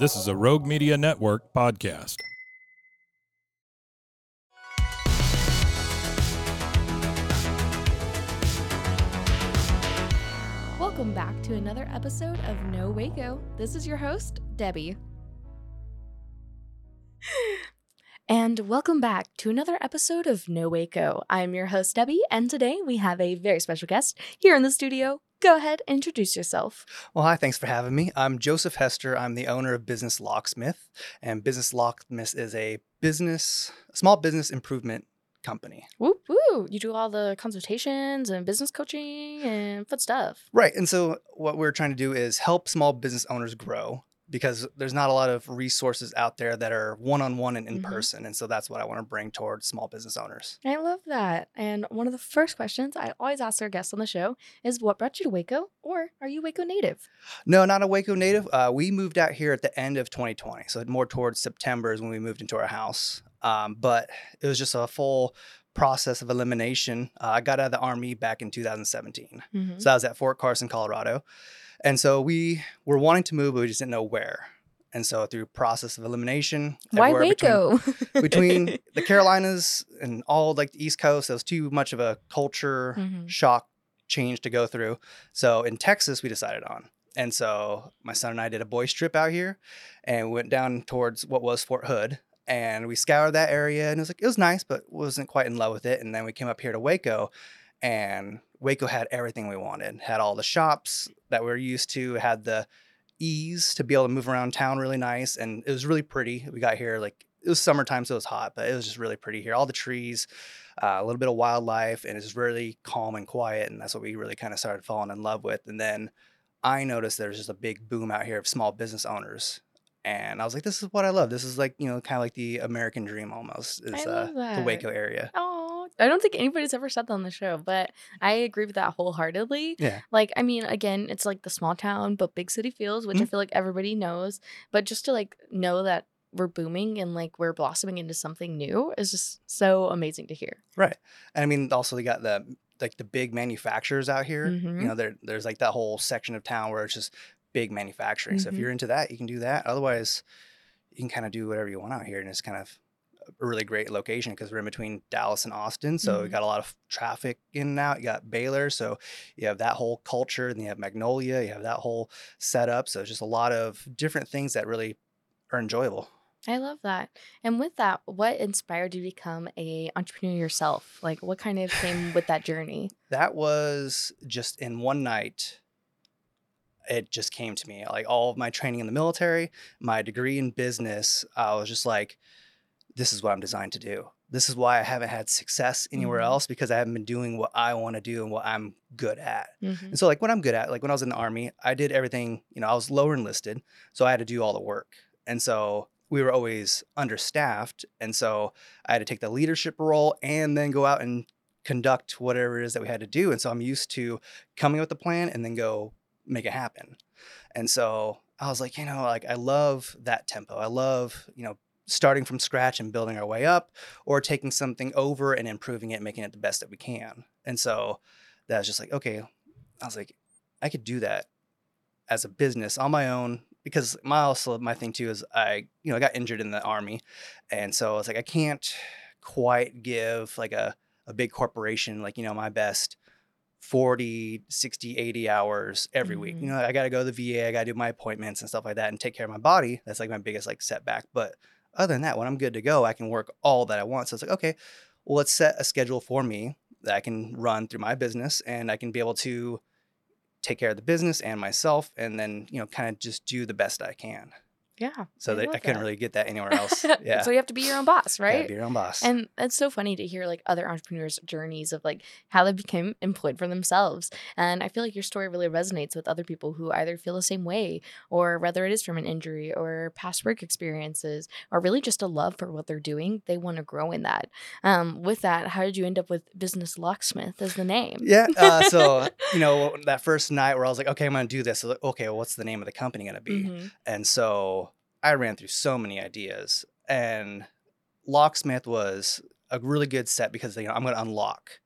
This is a Rogue Media Network podcast. Welcome back to another episode of No Waco. This is your host, Debbie. And welcome back to another episode of No Waco. I'm your host, Debbie, and today we have a very special guest here in the studio. Go ahead, introduce yourself. Well, hi, thanks for having me. I'm Joseph Hester. I'm the owner of Business Locksmith, and Business Locksmith is a business, small business improvement company. Woo woo! You do all the consultations and business coaching and fun stuff. Right. And so, what we're trying to do is help small business owners grow because there's not a lot of resources out there that are one on one and in Mhm. person. And so, that's what I want to bring towards small business owners. I love that. And one of the first questions I always ask our guests on the show is what brought you to Waco, or are you Waco native? No, not a Waco native. Uh, we moved out here at the end of 2020. So, more towards September is when we moved into our house. Um, but it was just a full process of elimination. Uh, I got out of the Army back in 2017. Mhm. So I was at Fort Carson, Colorado. And so we were wanting to move, but we just didn't know where. And so through process of elimination, Why everywhere between- Waco? Between, the Carolinas and all like the East Coast, it was too much of a culture Mhm. shock change to go through. So in Texas, we decided on. And so my son and I did a boys trip out here and we went down towards what was Fort Hood and we scoured that area and it was like it was nice, but wasn't quite in love with it. And then we came up here to Waco and Waco had everything we wanted. Had all the shops that we're used to, had the ease to be able to move around town really nice. And it was really pretty. We got here like it was summertime, so it was hot, but it was just really pretty here. All the trees, uh, a little bit of wildlife, and it's really calm and quiet. And that's what we really kind of started falling in love with. And then I noticed there's just a big boom out here of small business owners. And I was like, this is what I love. This is like, you know, kind of like the American dream almost is I uh, the. Waco area. Oh, I don't think anybody's ever said that on the show, but I agree with that wholeheartedly. Yeah. Like, I mean, again, it's like the small town but big city feels, which I Mhm. feel like everybody knows. But just to like know that we're booming and like we're blossoming into something new is just so amazing to hear. Right. And I mean, also they got the like the big manufacturers out here. Mhm. You know, there there's like that whole section of town where it's just big manufacturing. So if Mhm. you're into that, you can do that. Otherwise, you can kind of do whatever you want out here, and it's kind of a really great location because we're in between Dallas and Austin. So we Mhm. got a lot of traffic in and out. You got Baylor, so you have that whole culture, and you have Magnolia. You have that whole setup. So it's just a lot of different things that really are enjoyable. I love that. And with that, what inspired you to become a entrepreneur yourself? Like, what kind of came with that journey? that was just in one night it just came to me like all of my training in the military my degree in business i was just like this is what i'm designed to do. This is why i haven't had success anywhere Mhm. else because i haven't been doing what i want to do and what i'm good at. Mhm. and so like what i'm good at like when i was in the army i did everything you know i was lower enlisted so i had to do all the work. And so we were always understaffed and so i had to take the leadership role and then go out and conduct whatever it is that we had to do. And so i'm used to coming up with a plan and then go make it happen. And so i was like you know like i love that tempo. I love you know starting from scratch and building our way up or taking something over and improving it making it the best that we can and so that was just like okay i was like i could do that as a business on my own because my also my thing too is i you know i got injured in the army and so it's like i can't quite give like a, a big corporation like you know my best 40, 60, 80 hours every week. Mhm. You know, I got to go to the VA, I got to do my appointments and stuff like that and take care of my body. That's like my biggest like setback. But other than that, when I'm good to go, I can work all that I want. So it's like, okay, well, let's set a schedule for me that I can run through my business and I can be able to take care of the business and myself and then, you know, kind of just do the best I can. Yeah. So I I couldn't really get that anywhere else. Yeah. so you have to be your own boss, right? Yeah, be your own boss. And it's so funny to hear like other entrepreneurs' journeys of like how they became employed for themselves. And I feel like your story really resonates with other people who either feel the same way or whether it is from an injury or past work experiences or really just a love for what they're doing, they want to grow in that. Um, with that, how did you end up with Business Locksmith as the name? Yeah. Uh, so, you know, that first night where I was like, okay, I'm going to do this. Like, okay, well, what's the name of the company going to be? Mhm. And so I ran through so many ideas. And Locksmith was a really good set because you know, I'm going to unlock.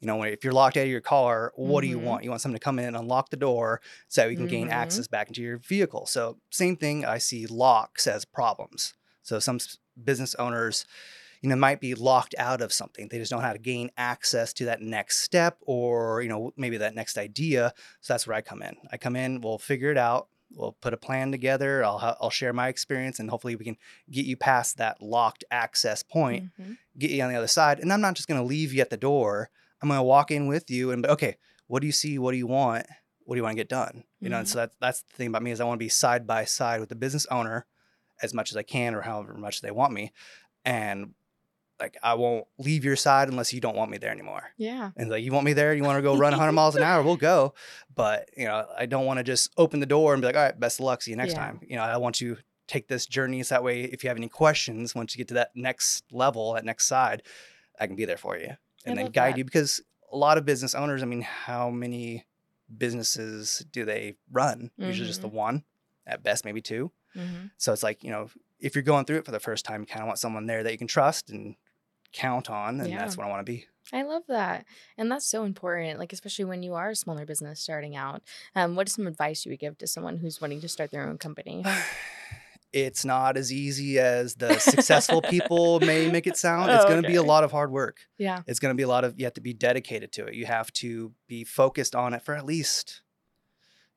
You know, if you're locked out of your car, what do you Mhm. want? You want someone to come in and unlock the door so you can gain Mhm. access back into your vehicle. So, same thing, I see locks as problems. So, some business owners, you know, might be locked out of something. They just don't know how to gain access to that next step or, you know, maybe that next idea. So, that's where I come in. I come in, we'll figure it out. We'll put a plan together. I'll, I'll share my experience and hopefully we can get you past that locked access point Mhm. get you on the other side. And I'm not just going to leave you at the door. I'm going to walk in with you and be, okay, what do you see? What do you want? What do you want to get done? You know, and so that's that's the thing about me is I want to be side by side with the business owner as much as I can or however much they want me. And like I won't leave your side unless you don't want me there anymore. Yeah. And like you want me there, you want to go run 100 miles an hour, we'll go. But you know, I don't want to just open the door and be like, all right, best of luck, see you next Yeah. time. You know, I want you to take this journey so that way, if you have any questions, once you get to that next level, that next side, I can be there for you and then guide that. you. Because a lot of business owners, I mean, how many businesses do they run? Usually just the Mm-hmm. one, at best maybe two. hmm So it's like, you know, if you're going through it for the first time, you kind of want someone there that you can trust and count on. And that's what I want to be. I love that. And that's so important, like, especially when you are a smaller business starting out. Um, what is some advice you would give to someone who's wanting to start their own company? it's not as easy as the successful people may make it sound. It's Oh, going to be a lot of hard work. Yeah. It's going to be a lot of, you have to be dedicated to it. You have to be focused on it for at least,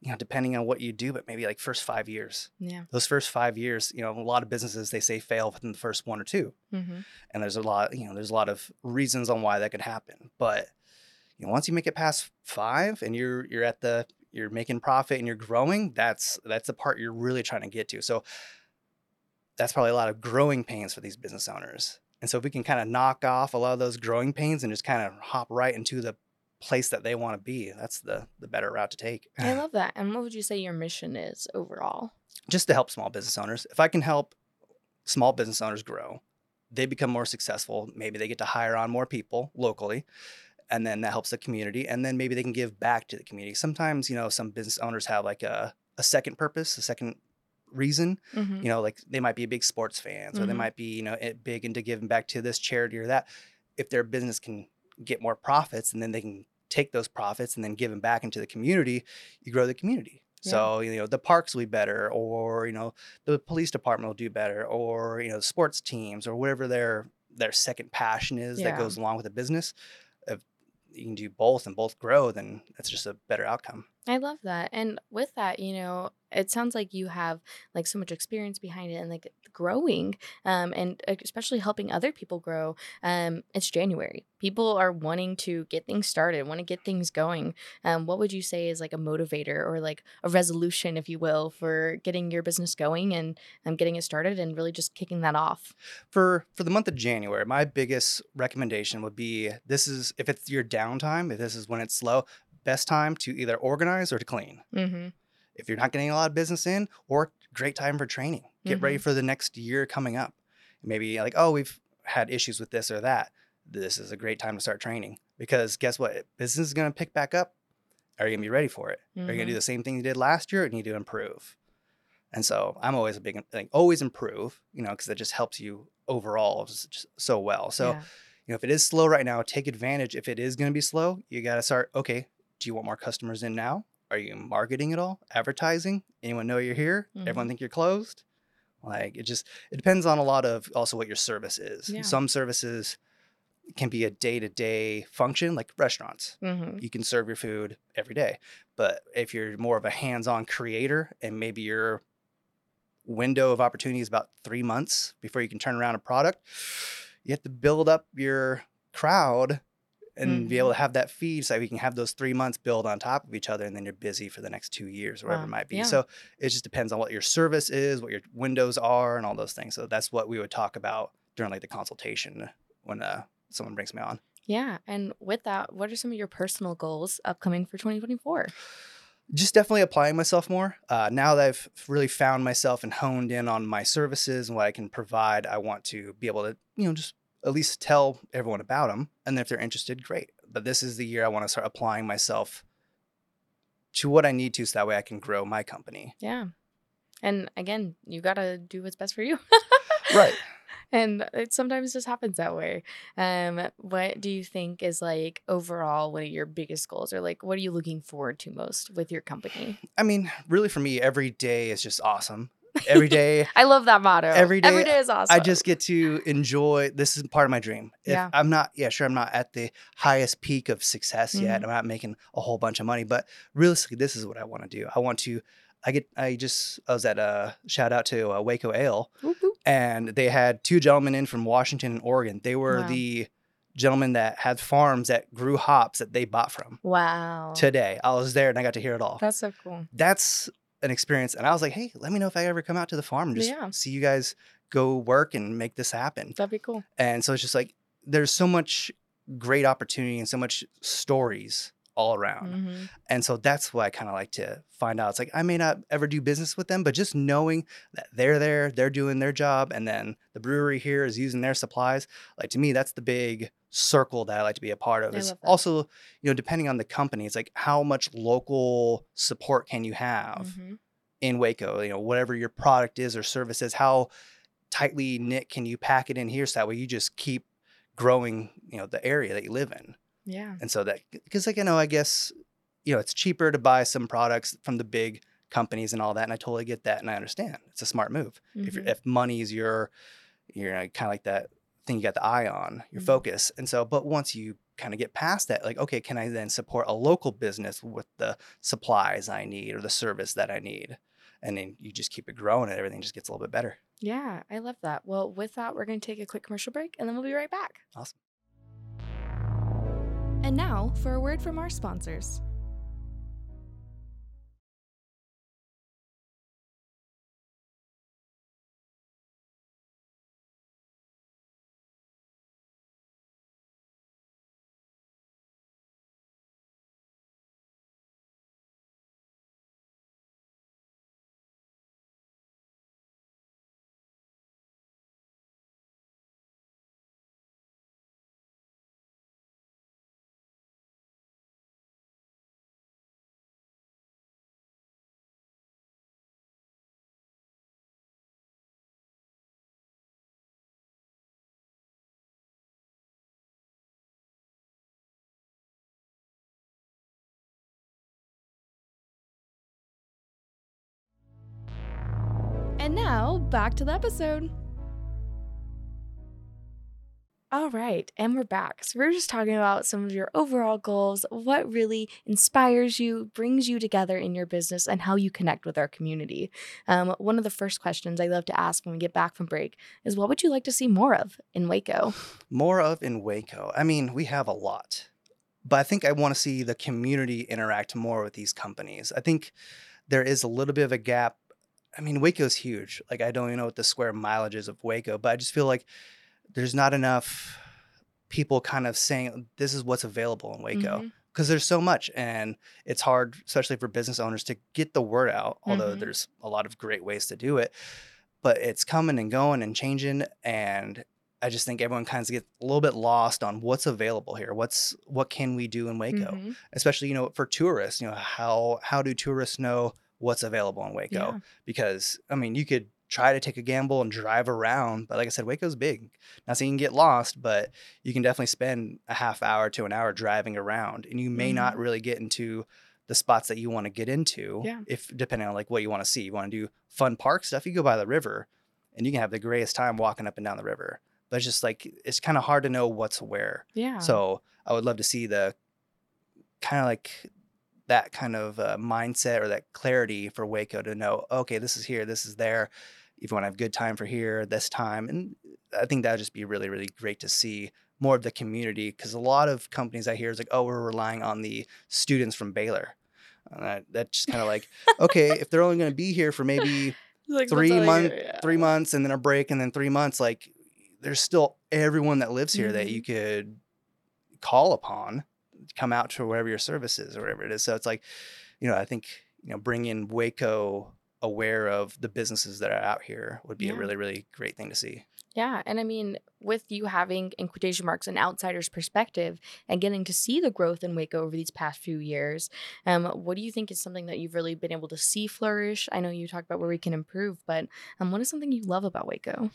you know, depending on what you do, but maybe like first five years. Yeah. Those first five years, you know, a lot of businesses, they say fail within the first one or two. mm-hmm. And there's a lot, you know, there's a lot of reasons on why that could happen. But, you know, once you make it past five and you're, you're at the, you're making profit and you're growing, that's, that's the part you're really trying to get to. So, that's probably a lot of growing pains for these business owners. And so if we can kind of knock off a lot of those growing pains and just kind of hop right into the place that they want to be, that's the the better route to take. I love that. And what would you say your mission is overall? just to help small business owners. If I can help small business owners grow, they become more successful. Maybe they get to hire on more people locally, and then that helps the community. And then maybe they can give back to the community. Sometimes, you know, some business owners have like a, a second purpose, a second reason. Mhm. You know, like they might be big sports fans or they Mhm. might be, you know, eh, big into giving back to this charity or that. If their business can get more profits and then they can take those profits and then give them back into the community, you grow the community. Yeah. So, you know, the parks will be better or, you know, the police department will do better or, you know, sports teams or whatever their their second passion is Yeah. that goes along with the business. If you can do both and both grow, then that's just a better outcome. I love that. And with that, you know, it sounds like you have like so much experience behind it and like growing um and especially helping other people grow. Um it's January. People are wanting to get things started, want to get things going. Um what would you say is like a motivator or like a resolution if you will for getting your business going and um, getting it started and really just kicking that off? for for the month of January, my biggest recommendation would be this is if it's your downtime, if this is when it's slow, best time to either organize or to clean. Mhm. If you're not getting a lot of business in, or great time for training. Get ready for the next year coming up. Maybe like, oh, we've had issues with this or that. This is a great time to start training because guess what? Business is going to pick back up. Are you going to be ready for it? Are you going to do the same thing you did last year or need to improve? And so I'm always a big like always improve, you know, because it just helps you overall so well. So Yeah. you know, if it is slow right now, take advantage. If it is going to be slow, you got to start. Okay, do you want more customers in now? Are you marketing at all? Advertising? Anyone know you're here? Everyone think you're closed? Like it just it depends on a lot of also what your service is. Yeah. Some services can be a day to day function like restaurants. Mm-hmm. You can serve your food every day. But if you're more of a hands on creator and maybe your window of opportunity is about three months before you can turn around a product, you have to build up your crowd and be able to have that feed so that we can have those three months build on top of each other and then you're busy for the next two years or whatever Wow. it might be Yeah. so it just depends on what your service is what your windows are and all those things so that's what we would talk about during like the consultation when uh, someone brings me on Yeah. And with that, what are some of your personal goals upcoming for 2024? just definitely applying myself more. Uh, now that I've really found myself and honed in on my services and what I can provide, I want to be able to, you know, just at least tell everyone about them. And then if they're interested, great. But this is the year I want to start applying myself to what I need to so that way I can grow my company. Yeah. And again, you got to do what's best for you. Right. and it sometimes just happens that way. Um, what do you think is like overall one of your biggest goals, or like what are you looking forward to most with your company? I mean, really for me, every day is just awesome. Every day. I love that motto. Every day every day is awesome. I just get to enjoy. This is part of my dream. If Yeah. I'm not, yeah, sure, I'm not at the highest peak of success yet. Mhm. I'm not making a whole bunch of money, but realistically, this is what I want to do. I want to. I get. I just. I was at a shout out to uh, Waco Ale, whoop. and they had two gentlemen in from Washington and Oregon. They were Wow. the gentlemen that had farms that grew hops that they bought from. Wow. Today, I was there and I got to hear it all That's so cool. that's an experience. And I was like, hey, let me know if I ever come out to the farm and just Yeah. see you guys go work and make this happen. That'd be cool. And so it's just like there's so much great opportunity and so much stories all around. hmm And so that's what I kind of like to find out. It's like I may not ever do business with them, but just knowing that they're there, they're doing their job, and then the brewery here is using their supplies. Like to me, that's the big circle that I like to be a part of. Is also, you know, depending on the company, it's like how much local support can you have hmm in Waco, you know, whatever your product is or service is, how tightly knit can you pack it in here so that way you just keep growing, you know, the area that you live in. Yeah. And so that, because like, you know, I guess, you know, it's cheaper to buy some products from the big companies and all that. And I totally get that. And I understand it's a smart move. If, you're, Mhm. if money is your, you're kind of like that thing you got the eye on, your Mhm. focus. And so, but once you kind of get past that, like, okay, can I then support a local business with the supplies I need or the service that I need? And then you just keep it growing and everything just gets a little bit better. Yeah, I love that. Well, with that, we're going to take a quick commercial break and then we'll be right back. Awesome. And now for a word from our sponsors. And now, back to the episode. All right, and we're back. So, we're just talking about some of your overall goals, what really inspires you, brings you together in your business, and how you connect with our community. Um, one of the first questions I love to ask when we get back from break is what would you like to see more of in Waco? More of in Waco. I mean, we have a lot, but I think I want to see the community interact more with these companies. I think there is a little bit of a gap. I mean, Waco's huge. Like, I don't even know what the square mileage is of Waco, but I just feel like there's not enough people kind of saying this is what's available in Waco because there's so much and it's hard, especially for business owners, to get the word out. Although Mhm. there's a lot of great ways to do it, but it's coming and going and changing. And I just think everyone kind of gets a little bit lost on what's available here. What's what can we do in Waco, Mhm. especially you know for tourists. You know how how do tourists know what's available in Waco? Yeah. Because I mean, you could try to take a gamble and drive around, but like I said, Waco's big. Not saying you can get lost, but you can definitely spend a half hour to an hour driving around, and you may not mm-hmm. really get into the spots that you want to get into. Yeah. If depending on like what you want to see, you want to do fun park stuff, you go by the river, and you can have the greatest time walking up and down the river. but it's just like it's kind of hard to know what's where. Yeah. So I would love to see the kind of like that kind of uh, mindset or that clarity for Waco to know, okay, this is here, this is there. If you want to have good time for here, this time, and I think that would just be really, really great to see more of the community because a lot of companies I hear is like, oh, we're relying on the students from Baylor. And that, that's just kind of like, okay, if they're only going to be here for maybe Like, three that's all month, you- yeah. three months, and then a break, and then three months, like there's still everyone that lives here that Mm-hmm. you could call upon, come out to wherever your service is or whatever it is. So it's like, you know, I think you know, bringing Waco aware of the businesses that are out here would be Yeah. a really, really great thing to see. Yeah, and I mean, with you having in quotation marks an outsider's perspective and getting to see the growth in Waco over these past few years, um, what do you think is something that you've really been able to see flourish? I know you talked about where we can improve, but um, what is something you love about Waco?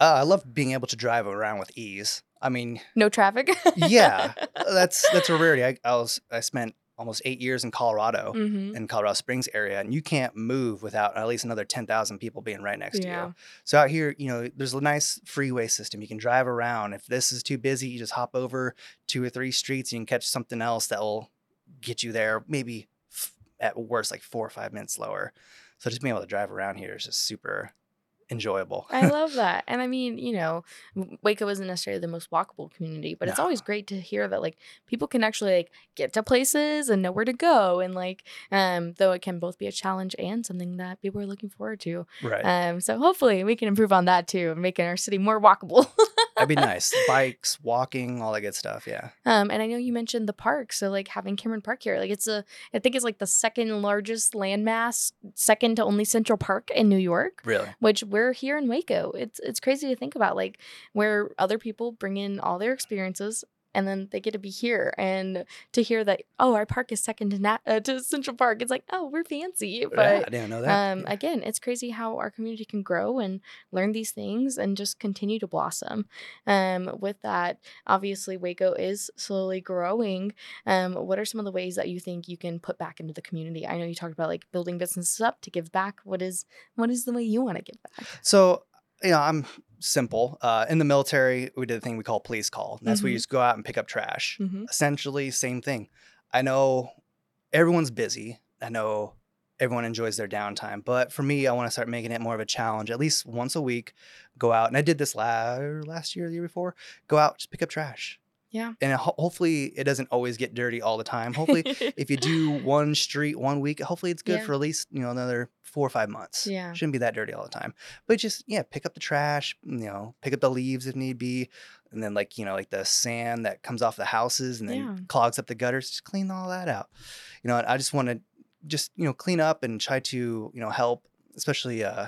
Uh, I love being able to drive around with ease. I mean, No traffic. yeah, that's that's a rarity. I, I was I spent almost eight years in Colorado. hmm in Colorado Springs area, and you can't move without at least another ten thousand people being right next to you. So out here, you know, there's a nice freeway system. You can drive around. If this is too busy, you just hop over two or three streets and you can catch something else that will get you there. Maybe f- at worst, like four or five minutes slower. So just being able to drive around here is just super enjoyable. I love that. And I mean, you know, Waco isn't necessarily the most walkable community, but it's always great to hear that like people can actually like get to places and know where to go and like um though it can both be a challenge and something that people are looking forward to. right. Um so hopefully we can improve on that too, making our city more walkable. That'd be nice. Bikes, walking, all that good stuff. Yeah. Um, and I know you mentioned the park, so like having Cameron Park here, like it's a, I think it's like the second largest landmass, second to only Central Park in New York. Really. which we're here in Waco. It's it's crazy to think about like where other people bring in all their experiences and then they get to be here and to hear that oh our park is second to uh, to Central Park. It's like oh we're fancy, yeah, but I didn't know that. um, Yeah. again, it's crazy how our community can grow and learn these things and just continue to blossom. Um, with that, obviously, Waco is slowly growing. Um, what are some of the ways that you think you can put back into the community? I know you talked about like building businesses up to give back. What is what is the way you want to give back? So, you know, I'm simple. Uh, in the military, we did a thing we call police call. That's where Mhm. you just go out and pick up trash. Mm-hmm. Essentially, same thing. I know everyone's busy. I know everyone enjoys their downtime. But for me, I want to start making it more of a challenge. At least once a week, go out. And I did this la- last year, the year before. Go out, just pick up trash. Yeah. And ho- hopefully, it doesn't always get dirty all the time. Hopefully, if you do one street one week, hopefully it's good Yeah. for at least you know another four or five months. Yeah. shouldn't be that dirty all the time. But just yeah, pick up the trash. You know, pick up the leaves if need be, and then like you know like the sand that comes off the houses and then Yeah. clogs up the gutters. Just clean all that out. You know, I just want to just you know clean up and try to you know help, especially uh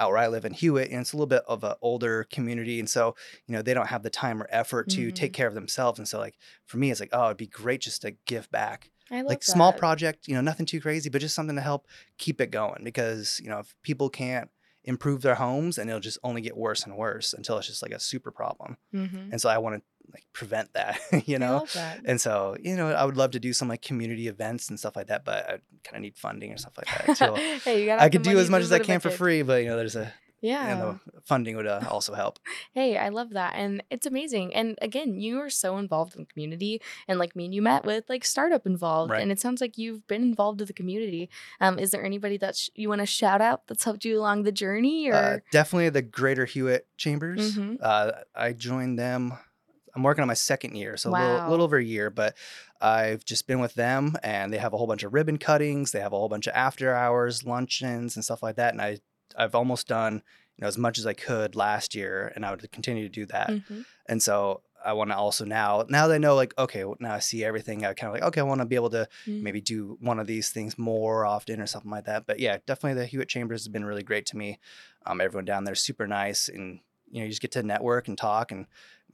out where I live in Hewitt, and it's a little bit of an older community, and so you know they don't have the time or effort to take care of themselves, and so like for me, it's like oh, it'd be great just to give back, I love like small project, you know, nothing too crazy, but just something to help keep it going, because you know if people can't improve their homes, and it'll just only get worse and worse until it's just like a super problem, Mhm. and so I want to like prevent that, you know. that. And so, you know, I would love to do some like community events and stuff like that, but I kind of need funding or stuff like that too. hey, you got I could do as much as I can for free, but you know, there's a Yeah. you know, funding would uh, also help. Hey, I love that. And it's amazing. And again, you are so involved in the community. And like me and you met with like startup involved. Right. And it sounds like you've been involved with the community. Um, is there anybody that sh- you want to shout out that's helped you along the journey? Or Uh, definitely the Greater Hewitt Chambers. Mhm. Uh, I joined them. I'm working on my second year, so a little, Wow. little over a year, but I've just been with them, and they have a whole bunch of ribbon cuttings. They have a whole bunch of after hours luncheons and stuff like that. And I, I've almost done you know as much as I could last year, and I would continue to do that. Mhm. And so I want to also now, now that I know, like, okay, well, now I see everything. I kind of like, okay, I want to be able to Mhm. maybe do one of these things more often or something like that. But yeah, definitely the Hewitt Chambers has been really great to me. Um, everyone down there is super nice, and you know, you just get to network and talk and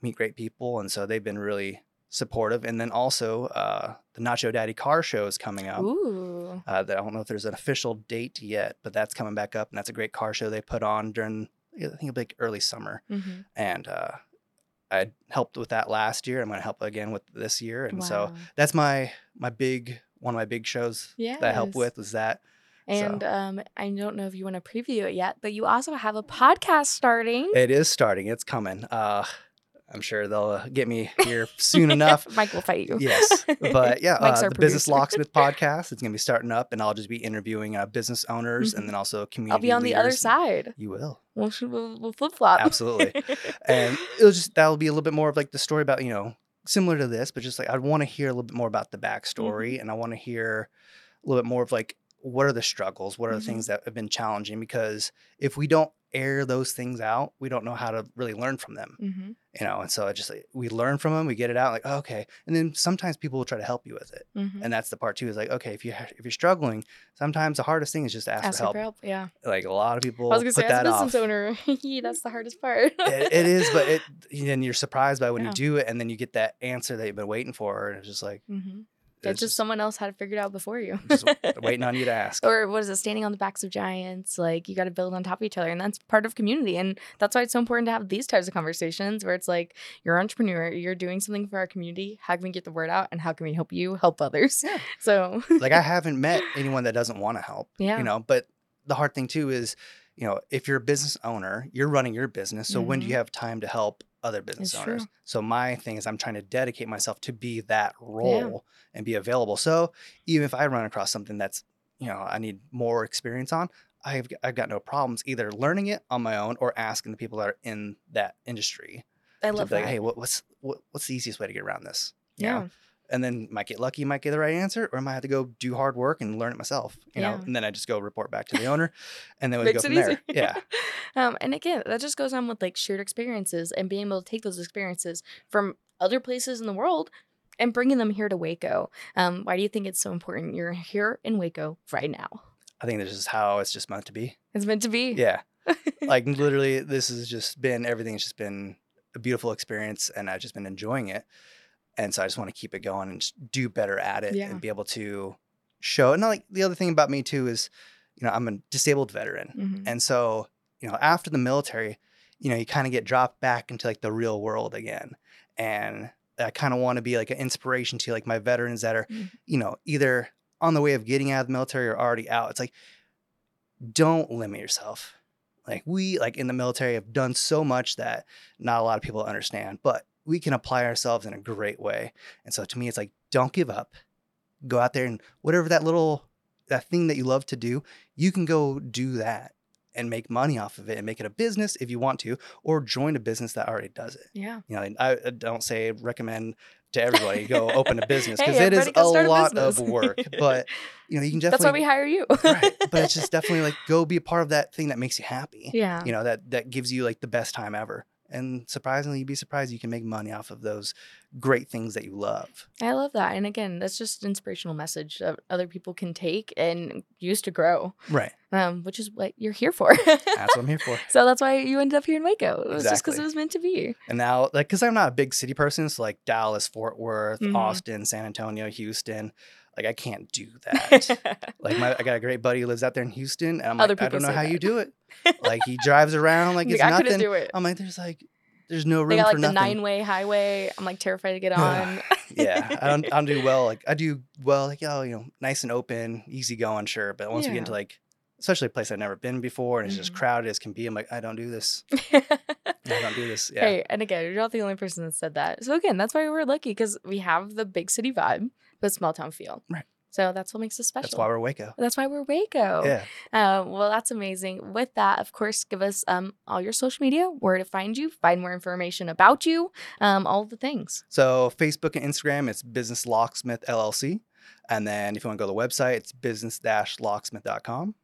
meet great people, and so they've been really supportive. And then also, uh, the Nacho Daddy Car Show is coming up. Ooh. Uh, that I don't know if there's an official date yet, but that's coming back up, and that's a great car show they put on during I think it'll be like early summer Mhm. and uh, I helped with that last year. I'm going to help again with this year, and so that's my my big one of my big shows that I help with is that. And um, I don't know if you want to preview it yet, but you also have a podcast starting. It is starting. It's coming. Uh, I'm sure they'll uh, get me here soon enough. Mike will fight you. Yes, but yeah, uh, the Business. Locksmith podcast. It's gonna be starting up, and I'll just be interviewing uh, business owners Mhm. and then also community. I'll be on the other side. You will We'll, we'll, flip flop. absolutely, and it'll just that'll be a little bit more of like the story about you know similar to this, but just like I want to hear a little bit more about the backstory, Mm-hmm. and I want to hear a little bit more of like what are the struggles, what are Mhm. the things that have been challenging, because if we don't air those things out, we don't know how to really learn from them. hmm you know and so I just like we learn from them we get it out like oh, okay and then sometimes people will try to help you with it hmm and that's the part too is like okay if you ha- if you're struggling sometimes the hardest thing is just to ask, Ask for help. for help. Yeah. like a lot of people I was gonna put say, as a off business owner, that's the hardest part. it, it is but it and you're surprised by when Yeah. you do it and then you get that answer that you've been waiting for and it's just like hmm it's It's just someone else had it figured out before you. just waiting on you to ask or what is it standing on the backs of giants like you got to build on top of each other and that's part of community and that's why it's so important to have these types of conversations where it's like you're an entrepreneur you're doing something for our community how can we get the word out and how can we help you help others Yeah. so like I haven't met anyone that doesn't want to help. Yeah. You know, but the hard thing too is, you know, if you're a business owner, you're running your business. So when do you mm-hmm. have time to help other business It's owners? true. So my thing is I'm trying to dedicate myself to be that role and be available. So even if I run across something that's, you know, I need more experience on, I've I've got no problems either learning it on my own or asking the people that are in that industry i love be like, that hey, what, what's what, what's the easiest way to get around this? You know? Yeah and then might get lucky, might get the right answer, or I might have to go do hard work and learn it myself. You know, and then I just go report back to the owner, and then we go from easy there. Yeah, um and again that just goes on with like shared experiences and being able to take those experiences from other places in the world and bringing them here to waco um why do you think it's so important you're here in waco right now I think this is how it's just meant to be. it's meant to be Yeah, like literally, this has just been everything's just been a beautiful experience, and I've just been enjoying it. And so I just want to keep it going and just do better at it Yeah. and be able to show. And like the other thing about me too is, you know, I'm a disabled veteran. Mhm. And so, you know, after the military, you know, you kind of get dropped back into like the real world again. And I kind of want to be like an inspiration to like my veterans that are, Mhm. you know, either on the way of getting out of the military or already out. It's like, don't limit yourself. Like we, like in the military, have done so much that not a lot of people understand, but we can apply ourselves in a great way. And so to me, it's like, don't give up. Go out there and whatever that little that thing that you love to do, you can go do that and make money off of it and make it a business if you want to, or join a business that already does it. yeah You know, I I don't say recommend to everybody go open a business Hey, because it is a start a lot of work. But you know, you can definitely That's why we hire you. right. But it's just definitely like go be a part of that thing that makes you happy. yeah. You know, that that gives you like the best time ever. And surprisingly, you'd be surprised you can make money off of those great things that you love. I love that. And again, that's just an inspirational message that other people can take and use to grow, Right. um, which is what you're here for. That's what I'm here for. so that's why you ended up here in Waco. It was just because it was meant to be. And now, like, because I'm not a big city person, so like Dallas, Fort Worth, Mhm. Austin, San Antonio, Houston, like I can't do that. like, my I got a great buddy who lives out there in Houston, and I'm Other like, I don't know how you do it. Like, he drives around like Like, it's I nothing. do it. I'm like, there's like, there's no room They got for like the nothing. nine way highway. I'm like terrified to get on. yeah, I don't, I don't do well. Like, I do well, like, oh, you know, nice and open, easy going, sure. But once we get into like, especially a place I've never been before, and it's just Mhm. crowded as can be, I'm like, I don't do this. I don't do this. Yeah. Hey, and again, you're not the only person that said that. So again, that's why we're lucky because we have the big city vibe, but small town feel. Right. So that's what makes us special. That's why we're Waco. That's why we're Waco. Yeah. Uh, well, that's amazing. With that, of course, give us um all your social media, where to find you, find more information about you, um, all the things. So Facebook and Instagram, it's Business Locksmith LLC. And then if you want to go to the website, it's business-locksmith.com.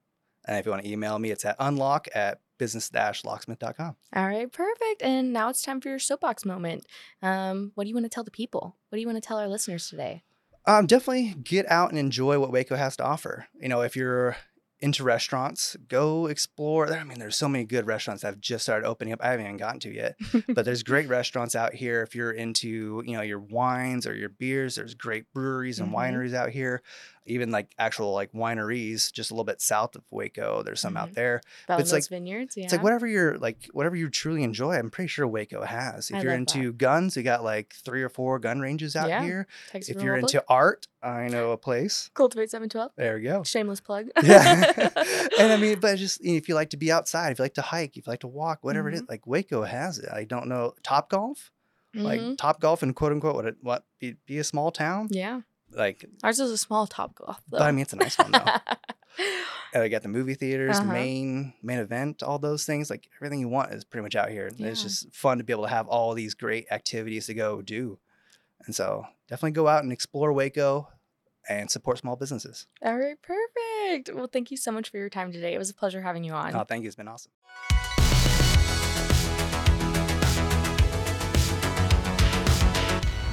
And if you want to email me, it's at unlock at business-locksmith.com. All right, perfect. And now it's time for your soapbox moment. Um, what do you want to tell the people? What do you want to tell our listeners today? Um, definitely get out and enjoy what Waco has to offer. You know, if you're into restaurants, go explore. I mean, there's so many good restaurants that have just started opening up. I haven't even gotten to yet, but there's great restaurants out here. If you're into, you know, your wines or your beers, there's great breweries and Mhm. wineries out here. Even like actual like wineries just a little bit south of Waco. There's some Mhm. out there. It's like- Vineyards. Yeah. It's like whatever you're like whatever you truly enjoy. I'm pretty sure Waco has. If I you're love that. into guns, we got like three or four gun ranges out Yeah. here. Texas If you're Republic. into art, I know a place. Cultivate 712. There you go. Shameless plug. Yeah. and I mean, but just you know, if you like to be outside, if you like to hike, if you like to walk, whatever Mm-hmm. it is, like Waco has it. I don't know. Top golf, Mhm. like Top golf and quote unquote, what, it, what be, be a small town? yeah. Like, Ours is a small top golf, though. but I mean, it's a nice one though. Uh, you got the movie theaters, Uh-huh. main main event, all those things. Like everything you want is pretty much out here. And It's just fun to be able to have all these great activities to go do. And so definitely go out and explore Waco and support small businesses. All right, perfect. Well, thank you so much for your time today. It was a pleasure having you on. Oh, thank you. It's been awesome.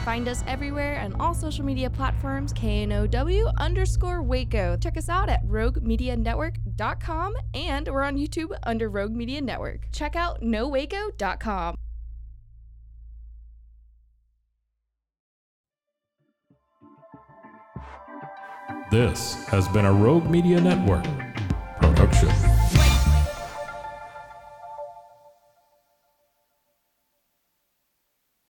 Find us everywhere on all social media platforms, KNOW underscore Waco. Check us out at roguemedianetwork.com and we're on YouTube under Rogue Media Network. Check out nowaco.com. This has been a Rogue Media Network production.